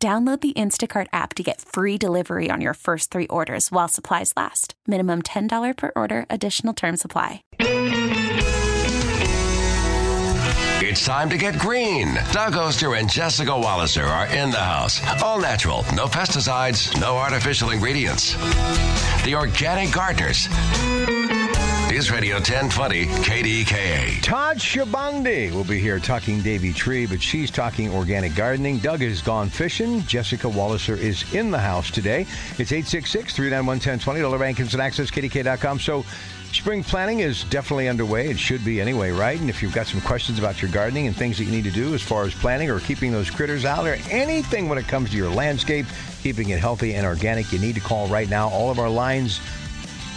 Download the Instacart app to get free delivery on your first three orders while supplies last. Minimum $10 per order, additional term supply. It's time to get green. Doug Oster and Jessica Walliser are in the house. All natural, no pesticides, no artificial ingredients. The Organic Gardeners. News Radio 1020 KDKA. Todd Sherbondy will be here talking Davey Tree, but she's talking organic gardening. Doug has gone fishing. Jessica Walliser is in the house today. It's 866 391 1020. Dollar Bank Instant Access, KDK.com. So, Spring planning is definitely underway. It should be anyway, right? And if you've got some questions about your gardening and things that you need to do as far as planning or keeping those critters out or anything when it comes to your landscape, keeping it healthy and organic, you need to call right now. All of our lines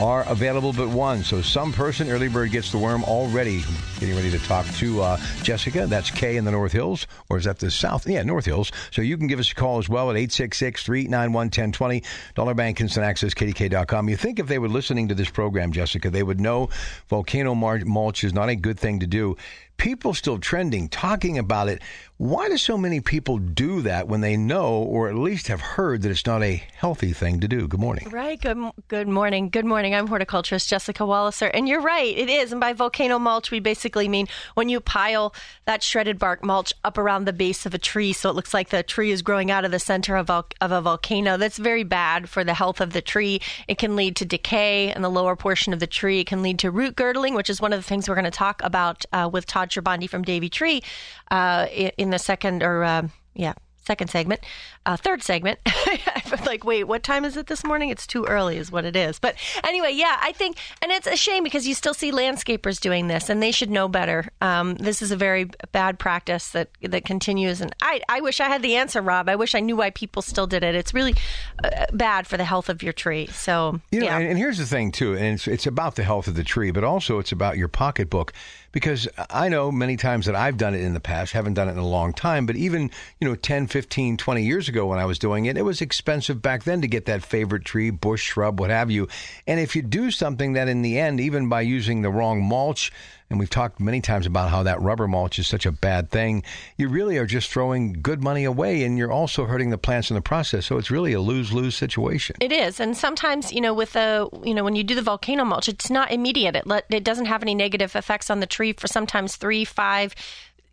are available but one. So some person, early bird gets the worm already. Getting ready to talk to uh, Jessica. That's Kay in the North Hills, or is that the South? Yeah, North Hills. So you can give us a call as well at 866-391-1020. Dollar Bank Instant Access, KDK.com. You think if they were listening to this program, Jessica, they would know volcano mulch is not a good thing to do people still trending, talking about it. Why do so many people do that when they know, or at least have heard, that it's not a healthy thing to do? Good morning. Right. Good. Good morning. Good morning. I'm horticulturist Jessica Walliser, and you're right. It is. And by volcano mulch, we basically mean when you pile that shredded bark mulch up around the base of a tree, so it looks like the tree is growing out of the center of, of a volcano. That's very bad for the health of the tree. It can lead to decay in the lower portion of the tree. It can lead to root girdling, which is one of the things we're going to talk about uh, with Todd Sherbondy from Davey Tree uh, in the second or uh, yeah second segment. Uh, third segment, I'm like, wait, what time is it this morning? It's too early, is what it is. But anyway, yeah, I think, and it's a shame because you still see landscapers doing this, and they should know better. Um, this is a very bad practice that that continues, and I, I wish I had the answer, Rob. I wish I knew why people still did it. It's really uh, bad for the health of your tree. So, you know, yeah. and, and here's the thing too, and it's it's about the health of the tree, but also it's about your pocketbook because I know many times that I've done it in the past, haven't done it in a long time, but even, you know, 10, 15, 20 years ago when I was doing it, it was expensive back then to get that favorite tree, bush, shrub, what have you. And if you do something that in the end, even by using the wrong mulch, and we've talked many times about how that rubber mulch is such a bad thing. You really are just throwing good money away, and you're also hurting the plants in the process. So it's really a lose lose situation. It is, and sometimes you know, with the you know, when you do the volcano mulch, it's not immediate. It let, it doesn't have any negative effects on the tree for sometimes three, five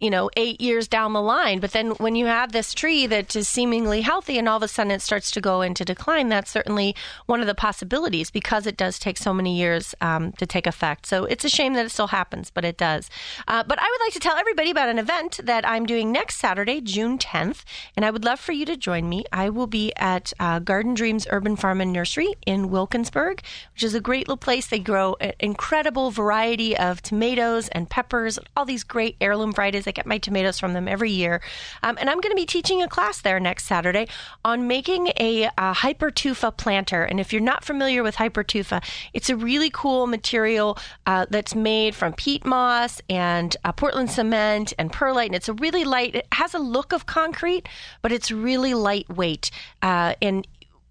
you know, eight years down the line. But then when you have this tree that is seemingly healthy and all of a sudden it starts to go into decline, that's certainly one of the possibilities because it does take so many years um, to take effect. So it's a shame that it still happens, but it does. Uh, but I would like to tell everybody about an event that I'm doing next Saturday, June 10th, and I would love for you to join me. I will be at uh, Garden Dreams Urban Farm and Nursery in Wilkinsburg, which is a great little place. They grow an incredible variety of tomatoes and peppers, all these great heirloom varieties I get my tomatoes from them every year. Um, and I'm going to be teaching a class there next Saturday on making a, a hypertufa planter. And if you're not familiar with hypertufa, it's a really cool material uh, that's made from peat moss and uh, Portland cement and perlite. And it's a really light, it has a look of concrete, but it's really lightweight. Uh, and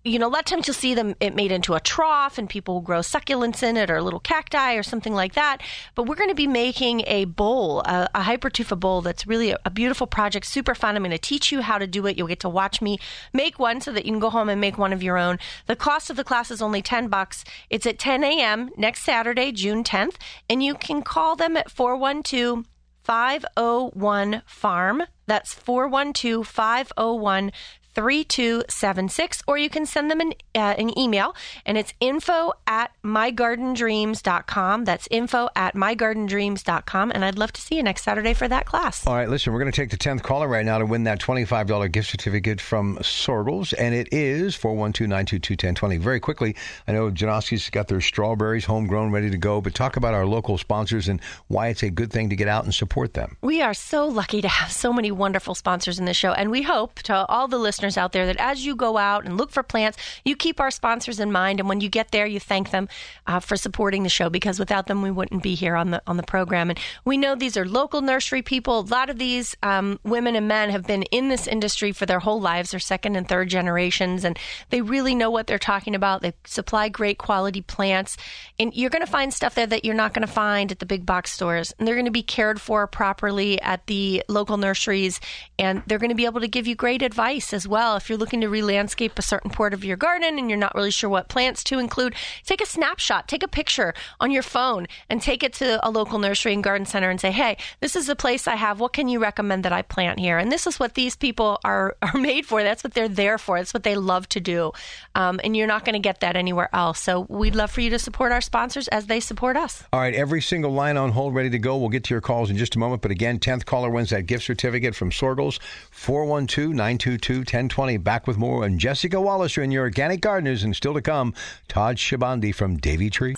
you know, a lot of times you'll see them it made into a trough and people will grow succulents in it or little cacti or something like that. But we're going to be making a bowl, a, a hypertufa bowl that's really a, a, beautiful project, super fun. I'm going to teach you how to do it. You'll get to watch me make one so that you can go home and make one of your own. The cost of the class is only 10 bucks. It's at 10 a.m. next Saturday, June 10th, and you can call them at 412 501 farm. That's 412 501 3276, or you can send them an, uh, an email, and it's info at mygardendreams.com. That's info at mygardendreams.com, and I'd love to see you next Saturday for that class. All right, listen, we're going to take the 10th caller right now to win that $25 gift certificate from Soergel's, and it is 412 922 Very quickly, I know Janoski's got their strawberries homegrown, ready to go, but talk about our local sponsors and why it's a good thing to get out and support them. We are so lucky to have so many wonderful sponsors in the show, and we hope to all the listeners listeners out there that as you go out and look for plants, you keep our sponsors in mind, and when you get there, you thank them uh, for supporting the show because without them, we wouldn't be here on the on the program. And we know these are local nursery people. A lot of these um, women and men have been in this industry for their whole lives, their second and third generations, and they really know what they're talking about. They supply great quality plants, and you're going to find stuff there that you're not going to find at the big box stores, and they're going to be cared for properly at the local nurseries, and they're going to be able to give you great advice as well. If you're looking to re-landscape a certain part of your garden and you're not really sure what plants to include, take a snapshot, take a picture on your phone, and take it to a local nursery and garden center and say, "Hey, this is the place I have. What can you recommend that I plant here?" And this is what these people are are made for. That's what they're there for. That's what they love to do, um, and you're not going to get that anywhere else. So we'd love for you to support our sponsors as they support us. All right, every single line on hold, ready to go. We'll get to your calls in just a moment. But again, 10th caller wins that gift certificate from Soergel's, 412 922 1020. Back with more on Jessica Walliser and your organic gardeners. And still to come, Todd Sherbondy from Davey Tree.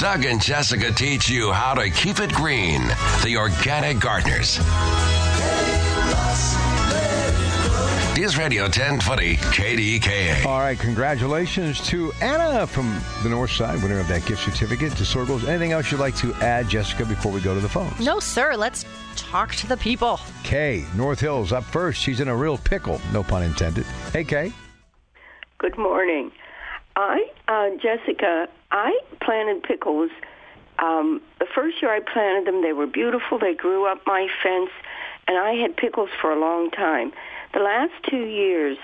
Doug and Jessica teach you how to keep it green. The Organic Gardeners. News Radio 1020 KDKA. All right, congratulations to Anna from the North Side, winner of that gift certificate to Soergel's. Anything else you'd like to add, Jessica, before we go to the phones? No, sir. Let's talk to the people. Kay, North Hills up first. She's in a real pickle, no pun intended. Hey, Kay. Good morning. I, uh, Jessica, I planted pickles. Um, the first year I planted them, they were beautiful. They grew up my fence, and I had pickles for a long time. The last two years,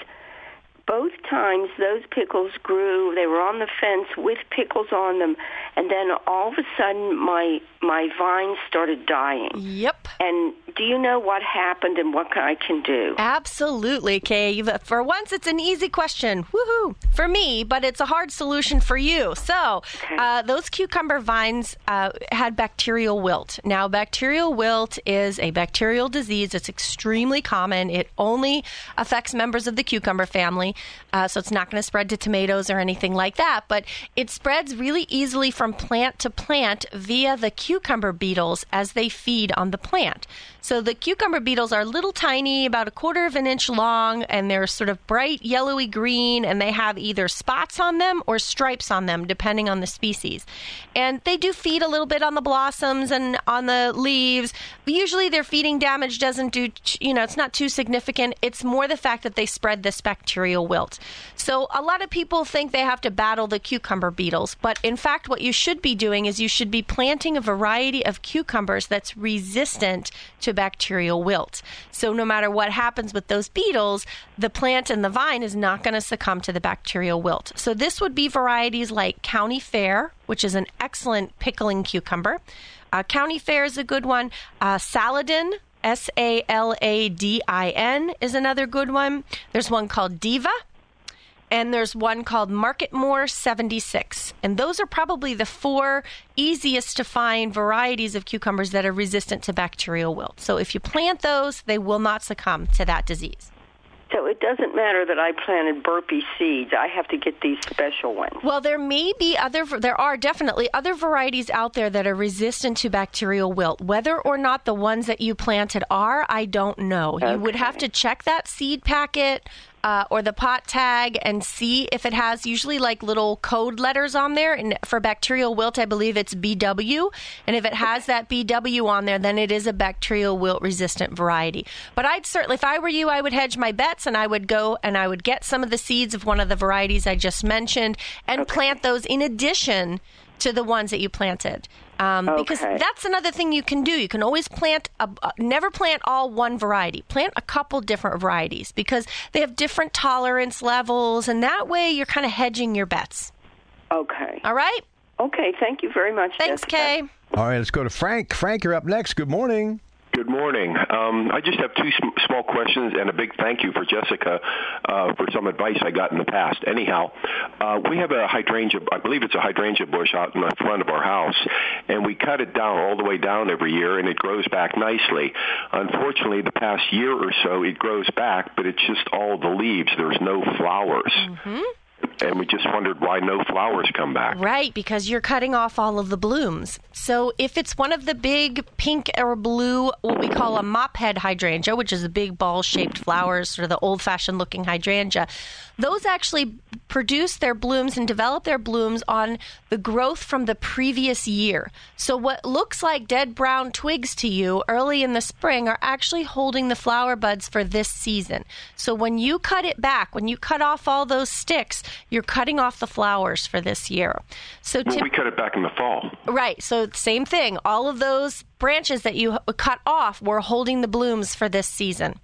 both times those pickles grew. They were on the fence with pickles on them, and then all of a sudden my my vines started dying. Yep. And do you know what happened and what I can do? Absolutely, Kay. For once, it's an easy question. Woohoo! For me, but it's a hard solution for you. So, Okay. uh, those cucumber vines uh, had bacterial wilt. Now, bacterial wilt is a bacterial disease. It's extremely common. It only affects members of the cucumber family, uh, so it's not going to spread to tomatoes or anything like that. But it spreads really easily from plant to plant via the cucumber beetles as they feed on the plant. So the cucumber beetles are little tiny, about a quarter of an inch long, and they're sort of bright yellowy green, and they have either spots on them or stripes on them, depending on the species. And they do feed a little bit on the blossoms and on the leaves. But usually their feeding damage doesn't do, you know, it's not too significant. It's more the fact that they spread this bacterial wilt. So a lot of people think they have to battle the cucumber beetles, but in fact, what you should be doing is you should be planting a variety of cucumbers that's resistant to bacterial wilt. So no matter what happens with those beetles, the plant and the vine is not going to succumb to the bacterial wilt. So this would be varieties like County Fair, which is an excellent pickling cucumber. Uh, County Fair is a good one. Uh, Saladin, S A L A D I N, is another good one. There's one called Diva and there's one called Marketmore 76. And those are probably the four easiest to find varieties of cucumbers that are resistant to bacterial wilt. So if you plant those, they will not succumb to that disease. So it doesn't matter that I planted burpee seeds. I have to get these special ones. Well, there may be other, there are definitely other varieties out there that are resistant to bacterial wilt. Whether or not the ones that you planted are, I don't know. You would have to check that seed packet. Uh, or the pot tag and see if it has usually like little code letters on there. And for bacterial wilt, I believe it's BW. And if it has that BW on there, then it is a bacterial wilt resistant variety. But I'd certainly, if I were you, I would hedge my bets and I would go and I would get some of the seeds of one of the varieties I just mentioned and plant those in addition to the ones that you planted. Um, Because that's another thing you can do. You can always plant, a, uh, never plant all one variety. Plant a couple different varieties because they have different tolerance levels, and that way you're kind of hedging your bets. Okay. All right? Okay. Thank you very much. Thanks, Jessica. Kay. All right, let's go to Frank. Frank, you're up next. Good morning. Good morning. Um, I just have two sm- small questions and a big thank you for Jessica uh, for some advice I got in the past. Anyhow, uh, we have a hydrangea, I believe it's a hydrangea bush out in the front of our house, and we cut it down all the way down every year, and it grows back nicely. Unfortunately, the past year or so, it grows back, but it's just all the leaves. There's no flowers. And we just wondered why no flowers come back. Right, because you're cutting off all of the blooms. So if it's one of the big pink or blue, what we call a mop head hydrangea, which is a big ball shaped flowers, sort of the old fashioned looking hydrangea, those actually produce their blooms and develop their blooms on the growth from the previous year. So what looks like dead brown twigs to you early in the spring are actually holding the flower buds for this season. So when you cut it back, when you cut off all those sticks, you're cutting off the flowers for this year. So well, we cut it back in the fall. Right. So same thing. All of those branches that you cut off were holding the blooms for this season.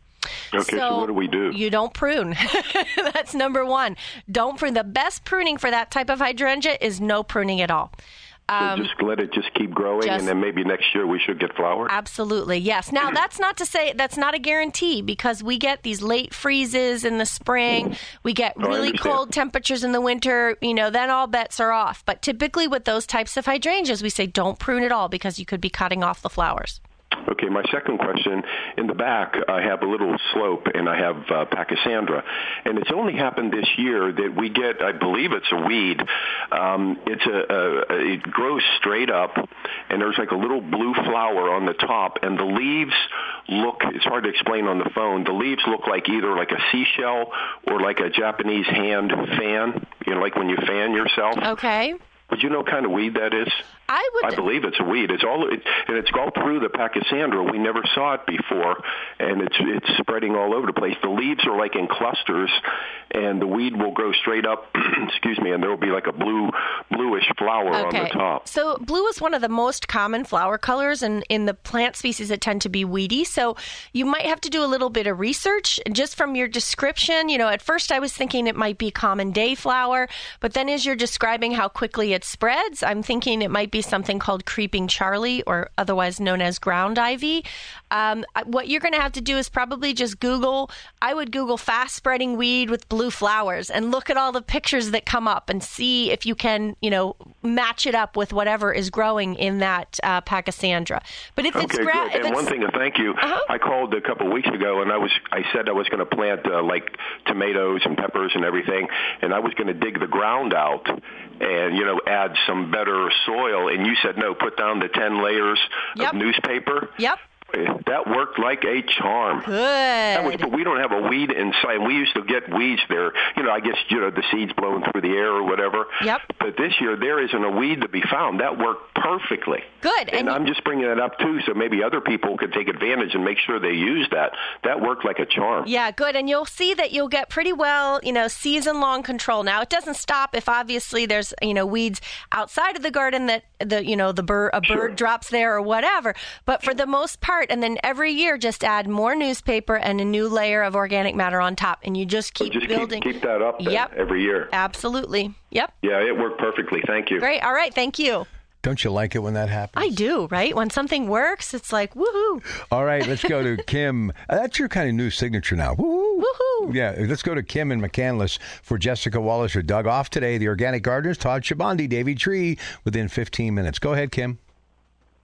Okay, so, so, what do we do? You don't prune. That's number one. Don't prune. The best pruning for that type of hydrangea is no pruning at all. Um, so just let it just keep growing, just, and then maybe next year we should get flowers. Absolutely, yes. Now that's not to say that's not a guarantee because we get these late freezes in the spring, we get oh, really cold temperatures in the winter. You know, then all bets are off. But typically with those types of hydrangeas, we say don't prune at all because you could be cutting off the flowers. Okay, my second question in the back, I have a little slope and I have uh, Pachysandra, and it's only happened this year that we get, I believe it's a weed. Um, it's a, a it grows straight up, and there's like a little blue flower on the top, and the leaves look. It's hard to explain on the phone. The leaves look like either like a seashell or like a Japanese hand fan. You know, like when you fan yourself. Okay. Would you know what kind of weed that is? I would. I believe it's a weed. It's all, it, and it's all through the Pachysandra. We never saw it before, and it's it's spreading all over the place. The leaves are like in clusters, and the weed will grow straight up. excuse me, and there will be like a blue bluish flower okay. on the top. So blue is one of the most common flower colors, and in the plant species that tend to be weedy. So you might have to do a little bit of research. Just from your description, you know, at first I was thinking it might be common day flower, but then as you're describing how quickly it spreads, I'm thinking it might be something called creeping Charlie, or otherwise known as ground ivy. Um, what you're going to have to do is probably just Google. I would Google fast spreading weed with blue flowers and look at all the pictures that come up and see if you can, you know, match it up with whatever is growing in that uh, Pachysandra. But if okay, it's gra- good. and one thing, thank you. Uh-huh. I called a couple of weeks ago and I was I said I was going to plant uh, like tomatoes and peppers and everything, and I was going to dig the ground out and you know add some better soil and you said no put down the 10 layers yep. of newspaper yep that worked like a charm. Good. That was, but we don't have a weed inside. We used to get weeds there. You know, I guess you know the seeds blowing through the air or whatever. Yep. But this year there isn't a weed to be found. That worked perfectly. Good. And, and I'm just bringing it up too, so maybe other people could take advantage and make sure they use that. That worked like a charm. Yeah, good. And you'll see that you'll get pretty well, you know, season long control. Now it doesn't stop if obviously there's you know weeds outside of the garden that the you know the bird a bird sure. drops there or whatever. But for the most part, and then every year just add more newspaper and a new layer of organic matter on top, and you just keep so just building. Keep, keep that up yep. every year. Absolutely. Yep. Yeah, it worked perfectly. Thank you. Great. All right. Thank you. Don't you like it when that happens? I do, right? When something works, it's like woohoo. All right, let's go to Kim. Uh, that's your kind of new signature now. Woohoo! Woohoo! Yeah, let's go to Kim and McCandless for Jessica Walliser or Doug off today. The organic gardeners, Todd Sherbondy, Davey Tree, within 15 minutes. Go ahead, Kim.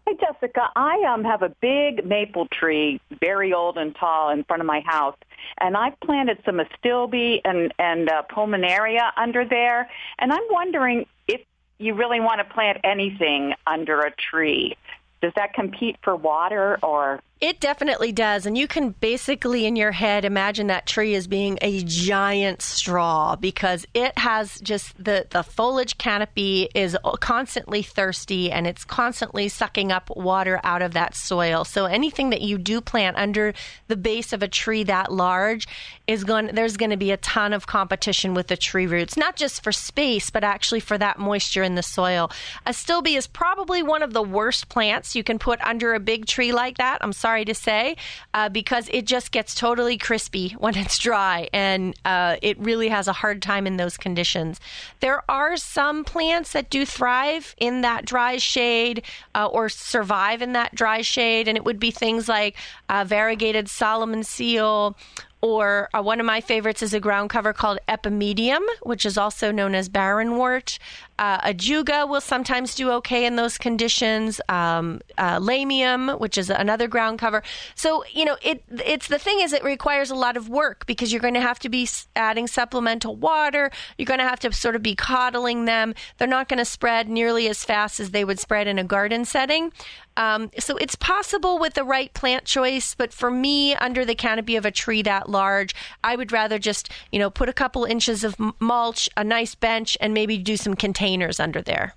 Hey, Jessica. I um, have a big maple tree, very old and tall, in front of my house, and I've planted some astilbe and and uh, pulmonaria under there, and I'm wondering if you really want to plant anything under a tree. Does that compete for water or it definitely does. And you can basically, in your head, imagine that tree as being a giant straw because it has just the, the foliage canopy is constantly thirsty and it's constantly sucking up water out of that soil. So anything that you do plant under the base of a tree that large is going, there's going to be a ton of competition with the tree roots, not just for space, but actually for that moisture in the soil. a Astilbe is probably one of the worst plants you can put under a big tree like that. I'm sorry sorry to say, uh, because it just gets totally crispy when it's dry, and uh, it really has a hard time in those conditions. There are some plants that do thrive in that dry shade uh, or survive in that dry shade, and it would be things like uh, variegated Solomon seal or uh, one of my favorites is a ground cover called Epimedium, which is also known as barrenwort. Uh, ajuga will sometimes do okay in those conditions. Um, uh, lamium, which is another ground cover. So you know, it it's the thing is it requires a lot of work because you're going to have to be adding supplemental water. You're going to have to sort of be coddling them. They're not going to spread nearly as fast as they would spread in a garden setting. Um, so it's possible with the right plant choice, but for me, under the canopy of a tree that large, I would rather just you know put a couple inches of mulch, a nice bench, and maybe do some containers under there.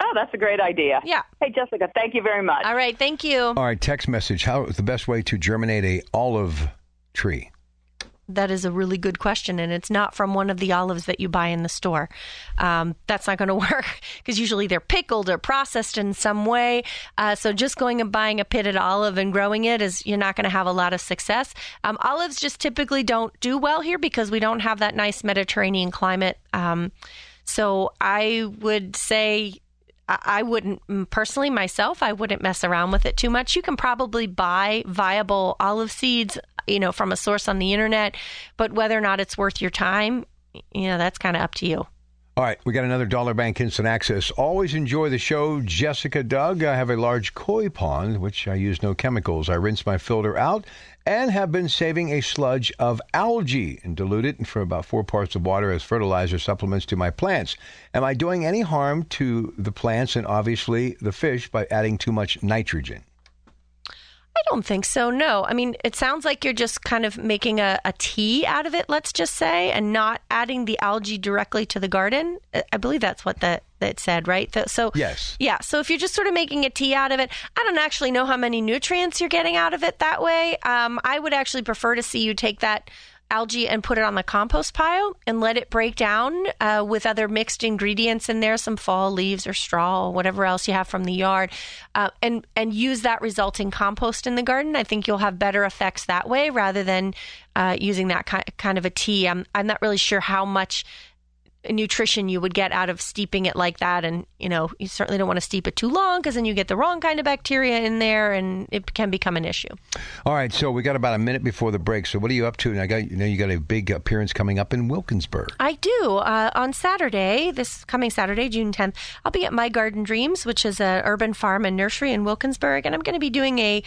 Oh, that's a great idea. Yeah. Hey, Jessica, thank you very much. All right, thank you. All right, text message. How is the best way to germinate a olive tree? That is a really good question, and it's not from one of the olives that you buy in the store. Um, that's not going to work because usually they're pickled or processed in some way. Uh, so just going and buying a pitted olive and growing it is you're not going to have a lot of success. Um, olives just typically don't do well here because we don't have that nice Mediterranean climate. Um, so I would say I wouldn't mm, personally myself. I wouldn't mess around with it too much. You can probably buy viable olive seeds you know, from a source on the internet. But whether or not it's worth your time, you know, that's kind of up to you. All right, we got another Dollar Bank Instant Access. Always enjoy the show, Jessica Doug. I have a large koi pond, which I use no chemicals. I rinse my filter out and have been saving a sludge of algae and dilute it for about four parts of water as fertilizer supplements to my plants. Am I doing any harm to the plants and obviously the fish by adding too much nitrogen? I don't think so. No. I mean, it sounds like you're just kind of making a, a tea out of it, let's just say, and not adding the algae directly to the garden. I believe that's what that that said, right? So yes, yeah. So if you're just sort of making a tea out of it, I don't actually know how many nutrients you're getting out of it that way. Um, I would actually prefer to see you take that algae and put it on the compost pile and let it break down uh, with other mixed ingredients in there, some fall leaves or straw, or whatever else you have from the yard, uh, and and use that resulting compost in the garden. I think you'll have better effects that way rather than uh, using that kind of a tea. I'm I'm not really sure how much nutrition you would get out of steeping it like that. And, you know, you certainly don't want to steep it too long because then you get the wrong kind of bacteria in there and it can become an issue. All right. So we got about a minute before the break. So what are you up to? And I got, you know, you got a big appearance coming up in Wilkinsburg. I do. Uh, on Saturday, this coming Saturday, June 10th, I'll be at My Garden Dreams, which is an urban farm and nursery in Wilkinsburg. And I'm going to be doing a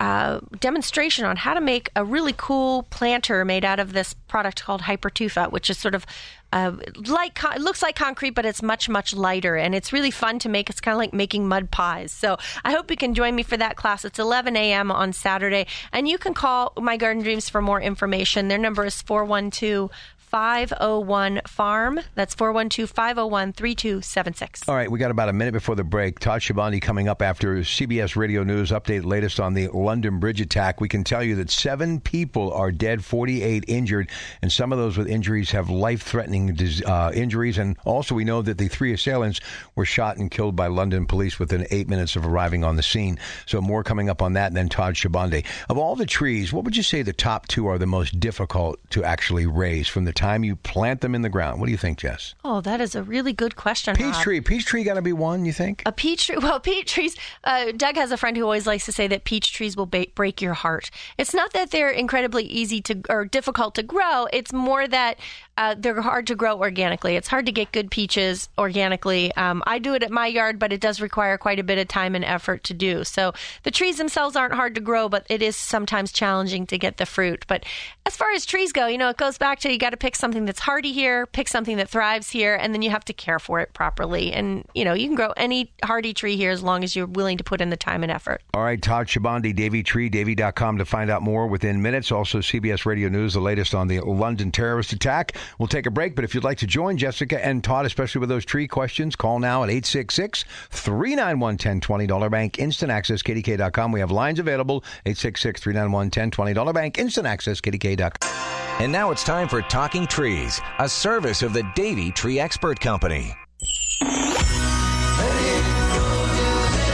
uh, demonstration on how to make a really cool planter made out of this product called Hypertufa, which is sort of uh, like it looks like concrete, but it's much much lighter, and it's really fun to make. It's kind of like making mud pies. So I hope you can join me for that class. It's 11 a.m. on Saturday, and you can call My Garden Dreams for more information. Their number is 412 501 Farm. That's 412 501 3276. All right, we got about a minute before the break. Todd Sherbondy coming up after CBS Radio News update latest on the London Bridge attack. We can tell you that seven people are dead, 48 injured, and some of those with injuries have life threatening uh, injuries. And also, we know that the three assailants were shot and killed by London police within eight minutes of arriving on the scene. So, more coming up on that, and then Todd Sherbondy. Of all the trees, what would you say the top two are the most difficult to actually raise from the time you plant them in the ground? What do you think, Jess? Oh, that is a really good question. Peach Rob. tree. Peach tree got to be one, you think? A peach tree. Well, peach trees. Uh, Doug has a friend who always likes to say that peach trees will ba- break your heart. It's not that they're incredibly easy to or difficult to grow. It's more that uh, they're hard to grow organically. It's hard to get good peaches organically. Um, I do it at my yard, but it does require quite a bit of time and effort to do. So the trees themselves aren't hard to grow, but it is sometimes challenging to get the fruit. But as far as trees go, you know, it goes back to you got to pick something that's hardy here, pick something that thrives here, and then you have to care for it properly. And, you know, you can grow any hardy tree here as long as you're willing to put in the time and effort. All right, Todd Sherbondy, Davey Tree, Davey.com to find out more within minutes. Also, CBS Radio News, the latest on the London terrorist attack. We'll take a break, but if you'd like to join Jessica and Todd, especially with those tree questions, call now at 866 391 1020 Dollar Bank Instant Access, KDK.com. We have lines available 866 391 1020 Dollar Bank Instant Access, KDK.com. And now it's time for Talking Trees, a service of the Davey Tree Expert Company.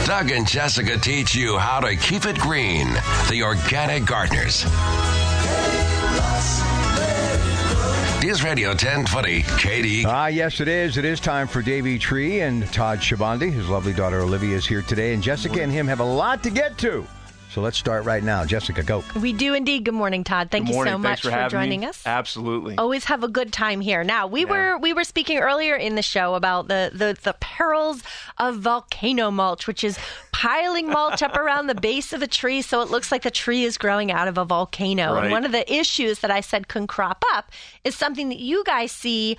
Doug and Jessica teach you how to keep it green. The Organic Gardeners. News Radio 1020 KD. Ah, yes, it is. It is time for Davey Tree and Todd Sherbondy. His lovely daughter Olivia is here today, and Jessica and him have a lot to get to. So let's start right now. Jessica, go. We do indeed. Good morning, Todd. Thank Good you morning. so Thanks much for, having joining me. us. Absolutely. Always have a good time here. Now we Yeah. were we were speaking earlier in the show about the, the the perils of volcano mulch, which is piling mulch up around the base of a tree so it looks like the tree is growing out of a volcano. Right. And one of the issues that I said can crop up is something that you guys see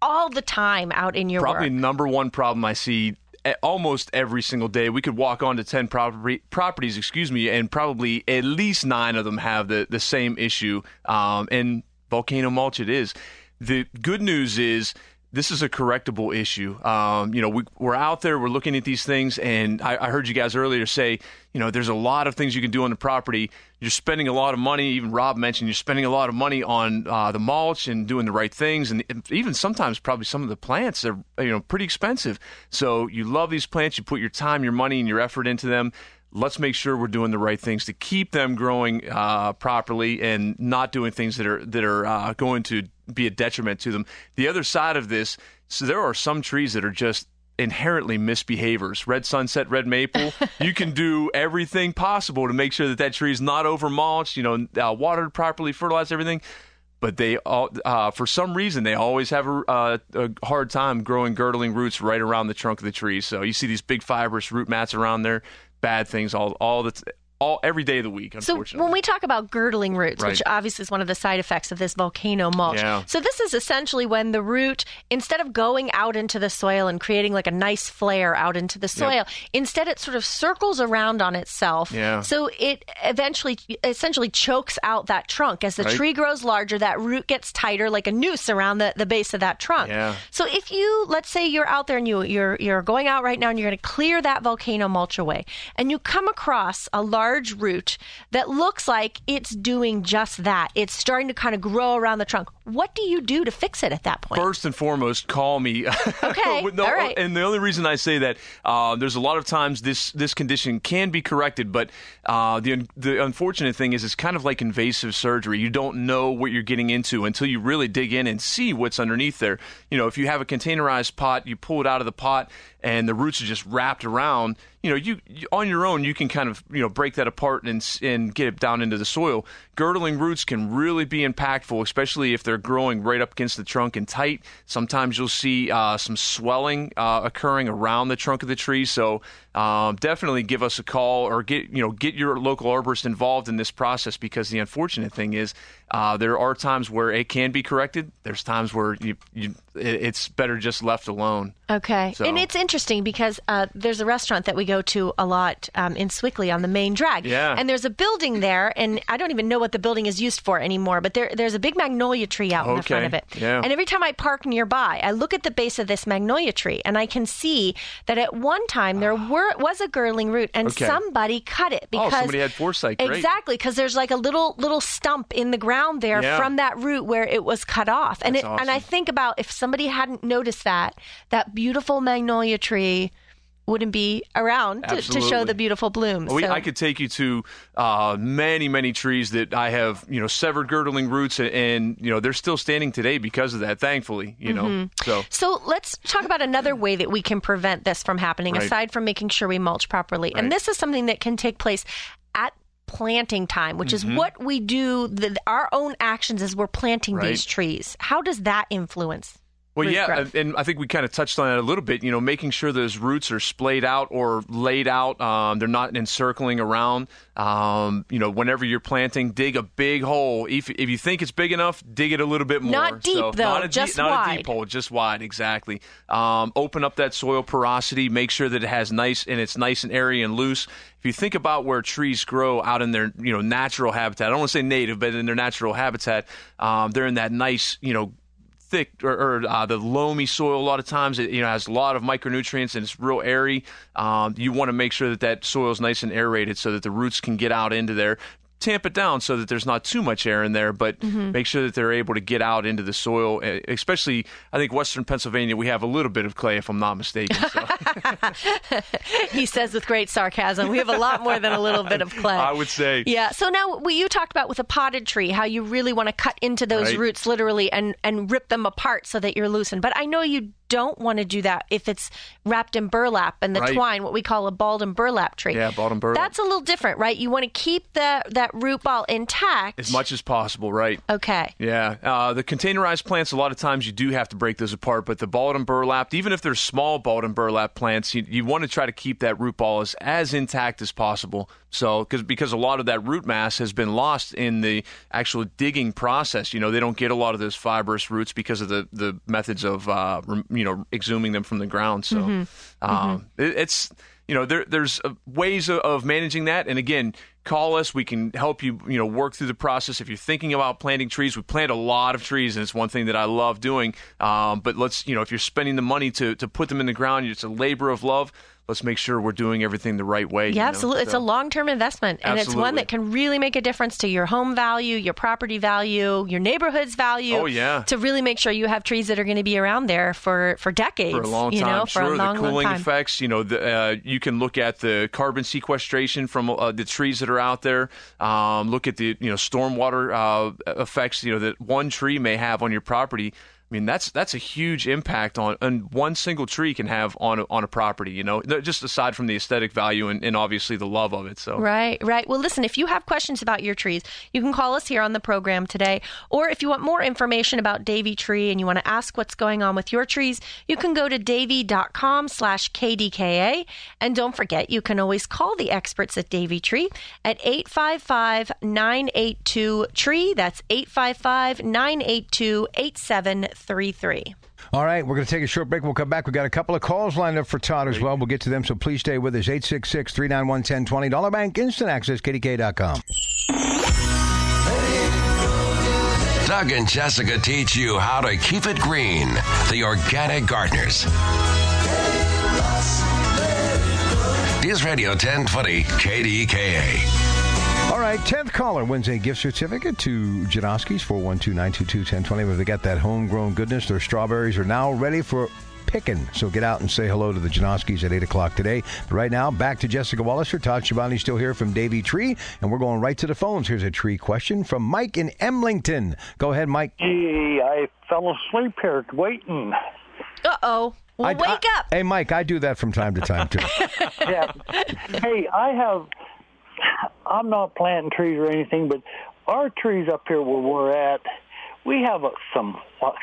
all the time out in your Probably work. number one problem I see a- almost every single day. We could walk on to 10 property, properties, excuse me, and probably at least nine of them have the, the same issue. Um, and volcano mulch it is. The good news is this is a correctable issue. Um, you know, we, we're out there, we're looking at these things, and I, I heard you guys earlier say, you know, there's a lot of things you can do on the property. You're spending a lot of money. Even Rob mentioned you're spending a lot of money on uh, the mulch and doing the right things, and even sometimes probably some of the plants are you know pretty expensive. So you love these plants, you put your time, your money, and your effort into them. Let's make sure we're doing the right things to keep them growing uh, properly and not doing things that are that are uh, going to be a detriment to them. The other side of this, so there are some trees that are just inherently misbehaviors. Red sunset, red maple. you can do everything possible to make sure that that tree is not over mulched, you know, uh, watered properly, fertilized everything. But they all, uh, for some reason, they always have a, uh, a hard time growing girdling roots right around the trunk of the tree. So you see these big fibrous root mats around there. Bad things all all the all every day of the week. So when we talk about girdling roots, which obviously is one of the side effects of this volcano mulch, Yeah. so this is essentially when the root, instead of going out into the soil and creating like a nice flare out into the soil, instead it sort of circles around on itself. Yeah. So it eventually, essentially chokes out that trunk. As the Right. tree grows larger, that root gets tighter, like a noose around the, the base of that trunk. Yeah. So if you, let's say you're out there and you you're you're going out right now and you're going to clear that volcano mulch away, and you come across a large root that looks like it's doing just that. It's starting to kind of grow around the trunk. What do you do to fix it at that point? First and foremost, call me. Okay, No, all right. And the only reason I say that, uh, there's a lot of times this this condition can be corrected, but uh, the the unfortunate thing is it's kind of like invasive surgery. You don't know what you're getting into until you really dig in and see what's underneath there. You know, if you have a containerized pot, you pull it out of the pot, and the roots are just wrapped around. You know, you, you on your own you can kind of you know break that apart and and get it down into the soil. Girdling roots can really be impactful, especially if they're growing right up against the trunk and tight. Sometimes you'll see uh, some swelling uh, occurring around the trunk of the tree. So um, definitely give us a call or get you know get your local arborist involved in this process because the unfortunate thing is uh, there are times where it can be corrected. There's times where you, you it's better just left alone. Okay. So- And it's interesting because uh, there's a restaurant that we go to a lot um, in Sewickley on the main drag. Yeah. And there's a building there, and I don't even know what the building is used for anymore, but there, there's a big magnolia tree out in the front of it. Yeah. And every time I park nearby, I look at the base of this magnolia tree, and I can see that at one time there were was a girdling root, and Okay. somebody cut it Oh, because somebody had foresight. Great. Exactly, because there's like a little little stump in the ground there Yeah. from that root where it was cut off, and That's it, and I think about if somebody hadn't noticed that, that beautiful magnolia tree wouldn't be around to, to show the beautiful blooms. Well, we, So- I could take you to uh, many, many trees that I have, you know, severed girdling roots, and, and you know they're still standing today because of that. Thankfully, you know. Mm-hmm. So So let's talk about another way that we can prevent this from happening, Right. aside from making sure we mulch properly. Right. And this is something that can take place at planting time, which Mm-hmm. is what we do, the, our own actions as we're planting Right. these trees. How does that influence? Well, yeah, growth? and I think we kind of touched on that a little bit. You know, making sure those roots are splayed out or laid out. Um, they're not encircling around. Um, you know, whenever you're planting, dig a big hole. If, if you think it's big enough, dig it a little bit more. Not deep, So, though, not a just deep, not a deep hole, just wide. Exactly. Um, open up that soil porosity. Make sure that it has nice and it's nice and airy and loose. If you think about where trees grow out in their you know natural habitat, I don't want to say native, but in their natural habitat, um, they're in that nice you know thick or, or uh, the loamy soil a lot of times it you know has a lot of micronutrients and it's real airy. Um, you want to make sure that that soil is nice and aerated so that the roots can get out into there tamp it down so that there's not too much air in there but make sure that they're able to get out into the soil eh, especially i think western pennsylvania we have a little bit of clay if i'm not mistaken so he says with great sarcasm, we have a lot more than a little bit of clay. i would say Yeah. So now we, you talked about with a potted tree how you really want to cut into those Right. roots literally and and rip them apart so that you're loosened. But I know you don't want to do that if it's wrapped in burlap and the Right. twine, what we call a balled and burlap tree. Yeah, balled and burlap. That's a little different, right? You want to keep the that root ball intact. as much as possible, right? Okay. Yeah, uh, the containerized plants. A lot of times you do have to break those apart, but the balled and burlap, even if they're small balled and burlap plants, you, you want to try to keep that root ball as, as intact as possible. So, because because a lot of that root mass has been lost in the actual digging process. You know, they don't get a lot of those fibrous roots because of the the methods of uh, rem- you know exhuming them from the ground. So, um, it, it's you know there there's uh, ways of, of managing that. And again call us. We can help you you know work through the process. If you're thinking about planting trees we plant a lot of trees and it's one thing that i love doing. Um, but let's you know if you're spending the money to to put them in the ground it's a labor of love let's make sure we're doing everything the right way you Yeah, know? absolutely. It's a long term investment, and it's one that can really make a difference to your home value, your property value, your neighborhood's value. Oh, yeah. To really make sure you have trees that are going to be around there for, for decades. for a long time, you know, for a long, the cooling long time. effects. You know, the, uh, you can look at the carbon sequestration from uh, the trees that are out there. Um, look at the you know stormwater uh, effects. You know that one tree may have on your property. I mean, that's that's a huge impact on, and one single tree can have on a, on a property. You know, just aside from the aesthetic value and, and obviously the love of it. So Right, right. Well, listen, if you have questions about your trees, you can call us here on the program today. Or if you want more information about Davey Tree and you want to ask what's going on with your trees, you can go to davey.com slash KDKA. And don't forget, you can always call the experts at Davey Tree at 855-982-TREE. That's 855-982-8733. All right, we're going to take a short break. We'll come back. We've got a couple of calls lined up for Todd as well. We'll get to them, so please stay with us. 866 391 1020. Dollar Bank Instant Access, KDK.com. Doug and Jessica teach you how to keep it green. The Organic Gardeners. News Radio 1020 KDKA. All right, 10th caller wins a gift certificate to Janoski's 412 922 1020. They got that homegrown goodness. Their strawberries are now ready for picking. So get out and say hello to the Janoskis at 8 o'clock today. But right now, back to Jessica Walliser. Todd Sherbondy still here from Davey Tree, and we're going right to the phones. Here's a tree question from Mike in Emlenton. Go ahead, Mike. Gee, I fell asleep here waiting. Uh-oh. Well, I- wake I- up. Hey, Mike, I do that from time to time, too. Yeah. hey, I have. I'm not planting trees or anything, but our trees up here where we're at, we have a, some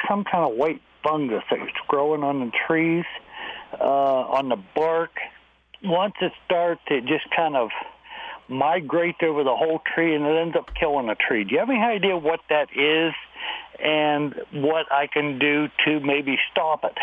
some kind of white fungus that's growing on the trees, uh, on the bark. Once it starts, it just kind of migrates over the whole tree and it ends up killing the tree. Do you have any idea what that is and what I can do to maybe stop it?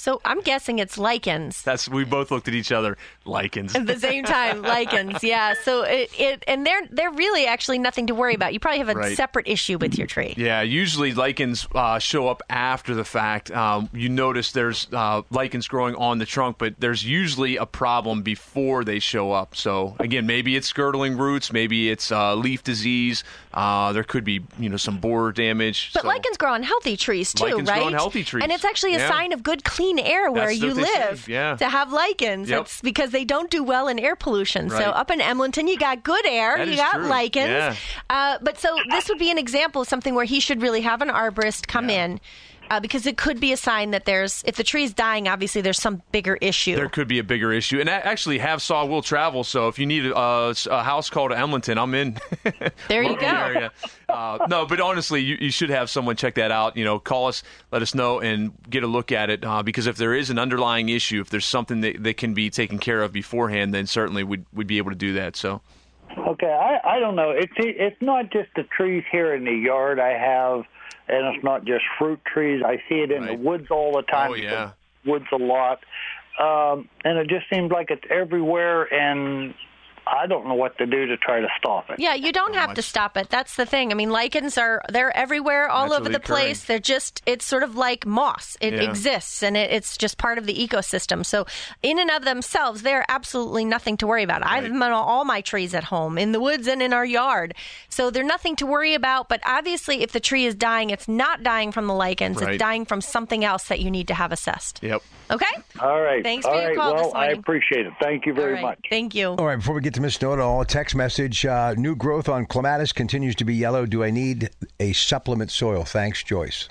So I'm guessing it's lichens. that's we both looked at each other. Lichens. At the same time, lichens, yeah. So it, it and they're they're really actually nothing to worry about. You probably have a Right. separate issue with your tree. Yeah, usually lichens uh, show up after the fact. Um, you notice there's uh, lichens growing on the trunk, but there's usually a problem before they show up. So again, maybe it's girdling roots, maybe it's uh, leaf disease. Uh, there could be you know some borer damage. But so- lichens grow on healthy trees too, Lichens right? grow on healthy trees. And it's actually a Yeah. sign of good clean air where That's you what they say, live yeah. to have lichens. Yep. It's because they don't do well in air pollution. So up in Emlenton, you got good air, That you got true. lichens. Yeah. Uh, but so this would be an example of something where he should really have an arborist come in. Uh, because it could be a sign that there's, if the tree's dying, obviously there's some bigger issue. There could be a bigger issue, and I actually have saw will travel. So if you need a, a house call to Emlenton, I'm in. There you go. area. Uh, no, but honestly, you, you should have someone check that out. You know, call us, let us know, and get a look at it. Uh, because if there is an underlying issue, if there's something that, that can be taken care of beforehand, then certainly we'd, we'd be able to do that. So. Okay, I, I don't know. It's it's not just the trees here in the yard I have, and it's not just fruit trees. I see it in Right. the woods all the time. Oh, yeah. woods a lot, um, and it just seems like it's everywhere, and I don't know what to do to try to stop it. Yeah, you don't have to stop it. That's the thing. I mean, lichens are they're everywhere, all over Naturally the place. occurring. They're just it's sort of like moss. It Yeah. exists and it, it's just part of the ecosystem. So, in and of themselves, they're absolutely nothing to worry about. I have them on all my trees at home, in the woods and in our yard. So they're nothing to worry about. But obviously, if the tree is dying, it's not dying from the lichens. Right. It's dying from something else that you need to have assessed. Yep. Okay. All right. Thanks all for your right. call well, this I appreciate it. Thank you very All right. much. Thank you. All right, before we get to Miss Know-It-All, a text message. Uh, new growth on clematis continues to be yellow. Do I need a supplement soil? Thanks, Joyce.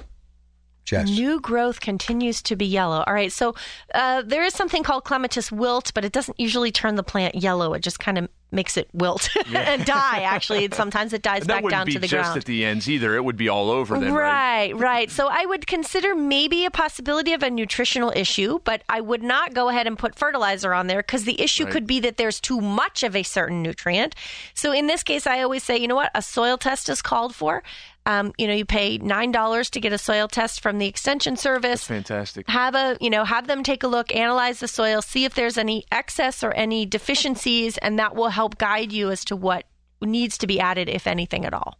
Jess. New growth continues to be yellow. All right, so uh, there is something called clematis wilt, but it doesn't usually turn the plant yellow. It just kind of makes it wilt and die. Actually, sometimes it dies back down to the just ground. at the ends either. It would be all over then, right? Right, right. So I would consider maybe a possibility of a nutritional issue, but I would not go ahead and put fertilizer on there because the issue Right. could be that there's too much of a certain nutrient. So in this case, I always say, you know what, a soil test is called for. Um, you know, you pay nine dollars to get a soil test from the extension service That's fantastic. have a you know have them take a look analyze the soil see if there's any excess or any deficiencies and that will help guide you as to what needs to be added if anything at all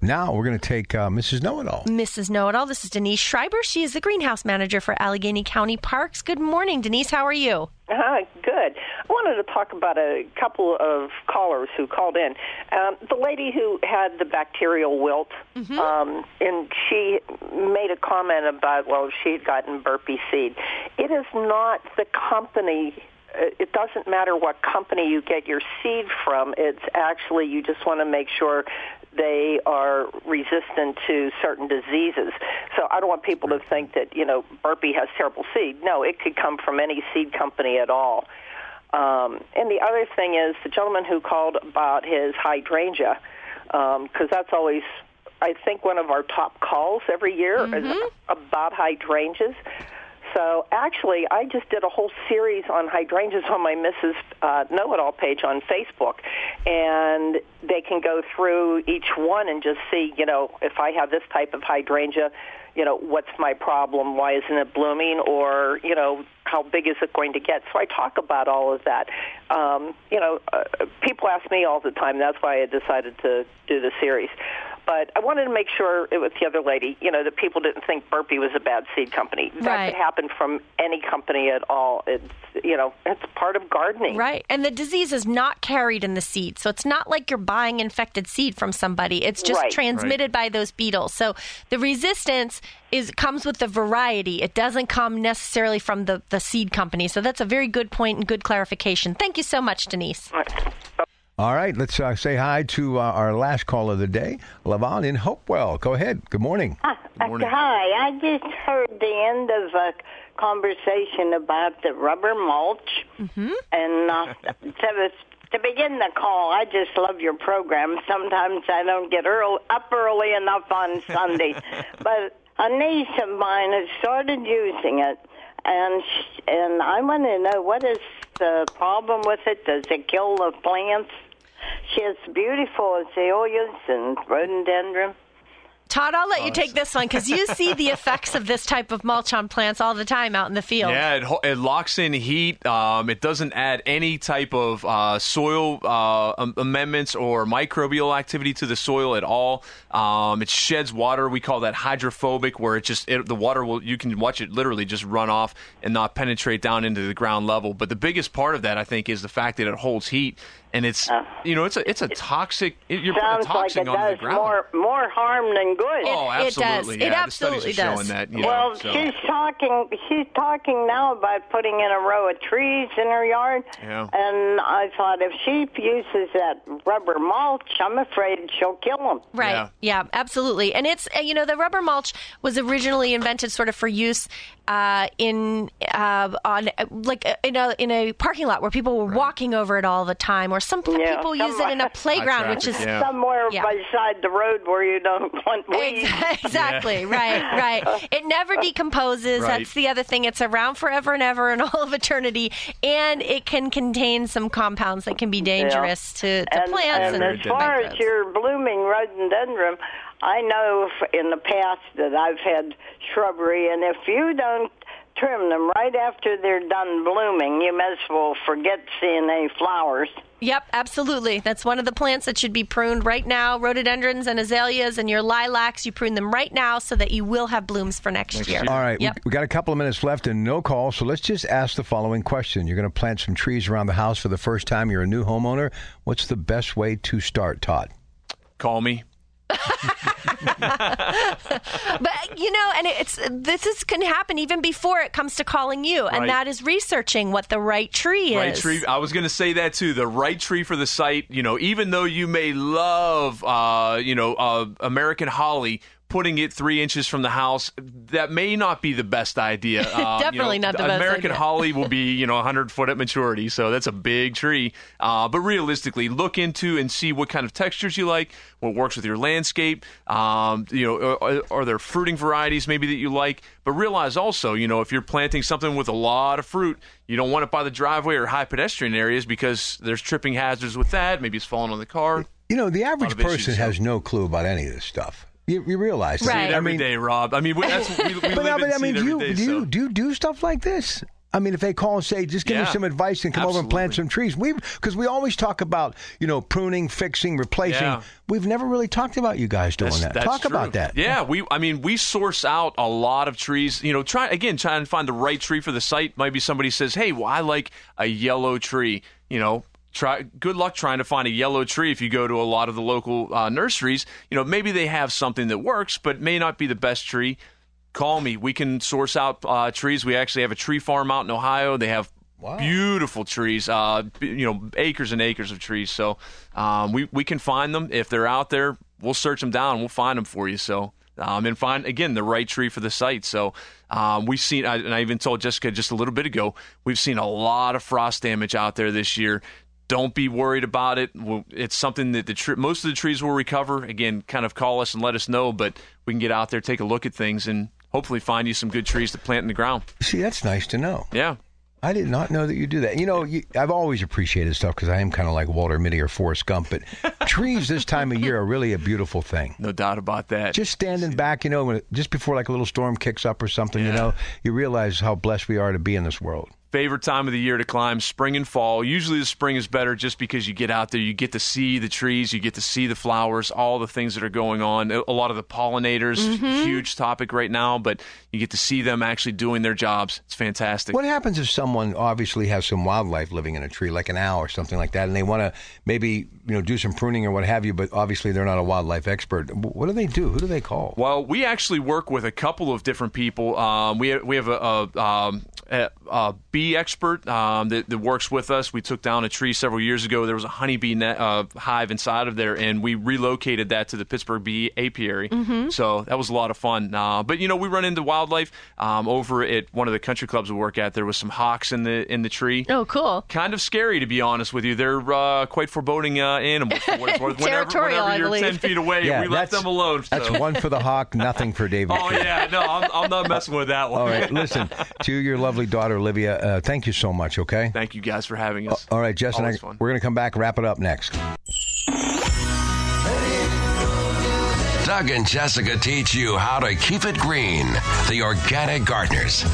Now we're going to take uh, Mrs. Know It All. mrs know-it-all this is denise schreiber she is the greenhouse manager for allegheny county parks good morning denise how are you Hi, good. I wanted to talk about a couple of callers who called in. Um, the lady who had the bacterial wilt, um, and she made a comment about, well, she had gotten burpee seed. It is not the company. uh, It doesn't matter what company you get your seed from. It's actually you just want to make sure they are resistant to certain diseases. So I don't want people to think that you know burpee has terrible seed. No, it could come from any seed company at all. Um, and the other thing is the gentleman who called about his hydrangea, because that's always, I think, one of our top calls every year is about hydrangeas. So actually, I just did a whole series on hydrangeas on my Mrs. Uh, Know It All page on Facebook, and they can go through each one and just see, you know, if I have this type of hydrangea, you know, what's my problem? Why isn't it blooming? Or, you know, how big is it going to get? So I talk about all of that. Um, you know, uh, people ask me all the time. That's why I decided to do the series. But I wanted to make sure it, with the other lady, you know, that people didn't think Burpee was a bad seed company. That Right. could happen from any company at all. It's, you know, it's part of gardening. right and the disease is not carried in the seed so it's not like you're buying infected seed from somebody it's just Right. transmitted by those beetles so the resistance is comes with the variety it doesn't come necessarily from the, the seed company so that's a very good point and good clarification thank you so much denise All right, let's uh, say hi to uh, our last call of the day, Levon in Hopewell. Go ahead. Good morning. morning. Hi, I just heard the end of a conversation about the rubber mulch, mm-hmm. and uh, to, to begin the call, I just love your program. Sometimes I don't get early, up early enough on Sunday, but a niece of mine has started using it, and and I want to know what is the problem with it? Does it kill the plants? She has beautiful azaleas and rhododendron. Todd, I'll let Oh, you take this one because you see the effects of this type of mulch on plants all the time out in the field. Yeah, it, ho- it locks in heat. Um, it doesn't add any type of uh, soil uh, am- amendments or microbial activity to the soil at all. Um, it sheds water. We call that hydrophobic, where it just it, the water will you can watch it literally just run off and not penetrate down into the ground level. But the biggest part of that, I think, is the fact that it holds heat. And it's you know it's a it's a toxic. It, you're putting a Sounds like toxin it onto the does ground. more more harm than good. oh, it does. absolutely. It Yeah, absolutely the studies does. showing that. You know, Well, so. she's talking. She's talking now about putting in a row of trees in her yard. Yeah. And I thought if she uses that rubber mulch, I'm afraid she'll kill them. Right. Yeah. Yeah. absolutely. And it's uh, you know the rubber mulch was originally invented sort of for use uh, in uh, on uh, like uh, in a in a parking lot where people were walking over it all the time, or some Yeah, people use it in a playground, which is yeah. Somewhere Yeah. beside the road where you don't want weeds. Ex- Exactly. Right. Right. It never decomposes. Right. That's the other thing. It's around forever and ever and all of eternity, and it can contain some compounds that can be dangerous to, to and, plants and and, as far as your blooming rhododendron, I know in the past that I've had shrubbery, and if you don't trim them right after they're done blooming, you may as well forget seeing any flowers. Yep, absolutely. That's one of the plants that should be pruned right now. Rhododendrons and azaleas and your lilacs, you prune them right now so that you will have blooms for next, year. All right, Yep. we, we got a couple of minutes left and no call, so let's just ask the following question. You're going to plant some trees around the house for the first time. You're a new homeowner. What's the best way to start, Todd? Call me. But you know, and it's this is can happen even before it comes to calling you, and Right. that is researching what the right tree is. Right tree. I was going to say that too. The right tree for the site. You know, even though you may love, uh, you know, uh, American holly, putting it three inches from the house, that may not be the best idea. Uh, Definitely you know, not the best American idea. holly will be, you know, 100 foot at maturity, so that's a big tree. Uh, but realistically, look into and see what kind of textures you like, what works with your landscape. Um, you know, are, are there fruiting varieties maybe that you like? But realize also, you know, if you're planting something with a lot of fruit, you don't want it by the driveway or high pedestrian areas because there's tripping hazards with that. Maybe it's falling on the car. You know, the average of issues, person so. has no clue about any of this stuff. You, you realize that. See Right. it I mean, day, Rob. I mean, we, that's we, we but, live no, but I mean, do you, day, do, you, so. do you do stuff like this? I mean, if they call and say, just give me some advice and come over and plant some trees, we because we always talk about you know pruning, fixing, replacing. Yeah. We've never really talked about you guys doing That's- that. that's Talk true. about that. Yeah, we. I mean, we source out a lot of trees. You know, try again, try and find the right tree for the site. Maybe somebody says, "Hey, well, I like a yellow tree." You know. Try, good luck trying to find a yellow tree if you go to a lot of the local uh, nurseries. You know, maybe they have something that works, but may not be the best tree. Call me. We can source out uh, trees. We actually have a tree farm out in Ohio. They have beautiful trees, uh, you know, acres and acres of trees. So um, we we can find them if they're out there. We'll search them down. We'll find them for you. So um, and find again the right tree for the site. So um, we've seen, I, and I even told Jessica just a little bit ago, we've seen a lot of frost damage out there this year. Don't be worried about it. It's something that the most of the trees will recover. Again, kind of call us and let us know, but we can get out there, take a look at things, and hopefully find you some good trees to plant in the ground. See, that's nice to know. Yeah. I did not know that you do that. You know, you, I've always appreciated stuff because I am kind of like Walter Mitty or Forrest Gump. But trees this time of year are really a beautiful thing. No doubt about that. Just standing back, you know, when it, just before like a little storm kicks up or something, you know, you realize how blessed we are to be in this world. Favorite time of the year to climb spring and fall usually the spring is better just because you get out there you get to see the trees you get to see the flowers all the things that are going on a lot of the pollinators huge topic right now but you get to see them actually doing their jobs it's fantastic What happens if someone obviously has some wildlife living in a tree, like an owl or something like that, and they want to maybe you know do some pruning or what have you, but obviously they're not a wildlife expert. What do they do? Who do they call? Well, we actually work with a couple of different people. Um, we have, we have a, a, um, a, a bee expert um, that, that works with us. We took down a tree several years ago. There was a honeybee net, uh, hive inside of there, and we relocated that to the Pittsburgh Bee Apiary. So that was a lot of fun. Uh, but you know, we run into wildlife um, over at one of the country clubs we work at. There was some hawks in the in the tree. Oh, cool. Kind of scary, to be honest with you. They're uh, quite foreboding uh, animals. For what it's worth. Whenever, Territorial, whenever I you're believe. ten feet away, Yeah, we left them alone. That's one for the hawk, nothing for Davey. Oh yeah, no, I'm, I'm not messing with that one. All right, listen to your lovely daughter Olivia. Uh, thank you so much. Okay. Thank you guys for having us. All right, Jess and I, Always fun. we're going to come back, wrap it up next. Doug and Jessica teach you how to keep it green. The Organic Gardeners.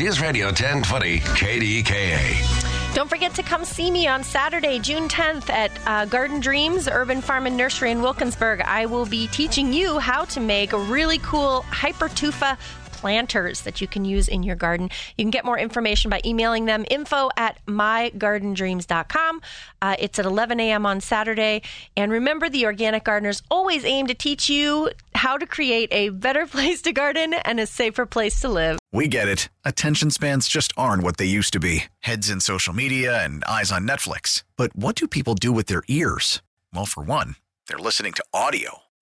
News Radio 1020 KDKA. Don't forget to come see me on Saturday, June 10th at uh, Garden Dreams Urban Farm and Nursery in Wilkinsburg. I will be teaching you how to make a really cool hypertufa planters that you can use in your garden. You can get more information by emailing them info at mygardendreams.com. Uh, it's at 11 a.m. on Saturday. And remember, the organic gardeners always aim to teach you how to create a better place to garden and a safer place to live. We get it. Attention spans just aren't what they used to be heads in social media and eyes on Netflix. But what do people do with their ears? Well, for one, they're listening to audio.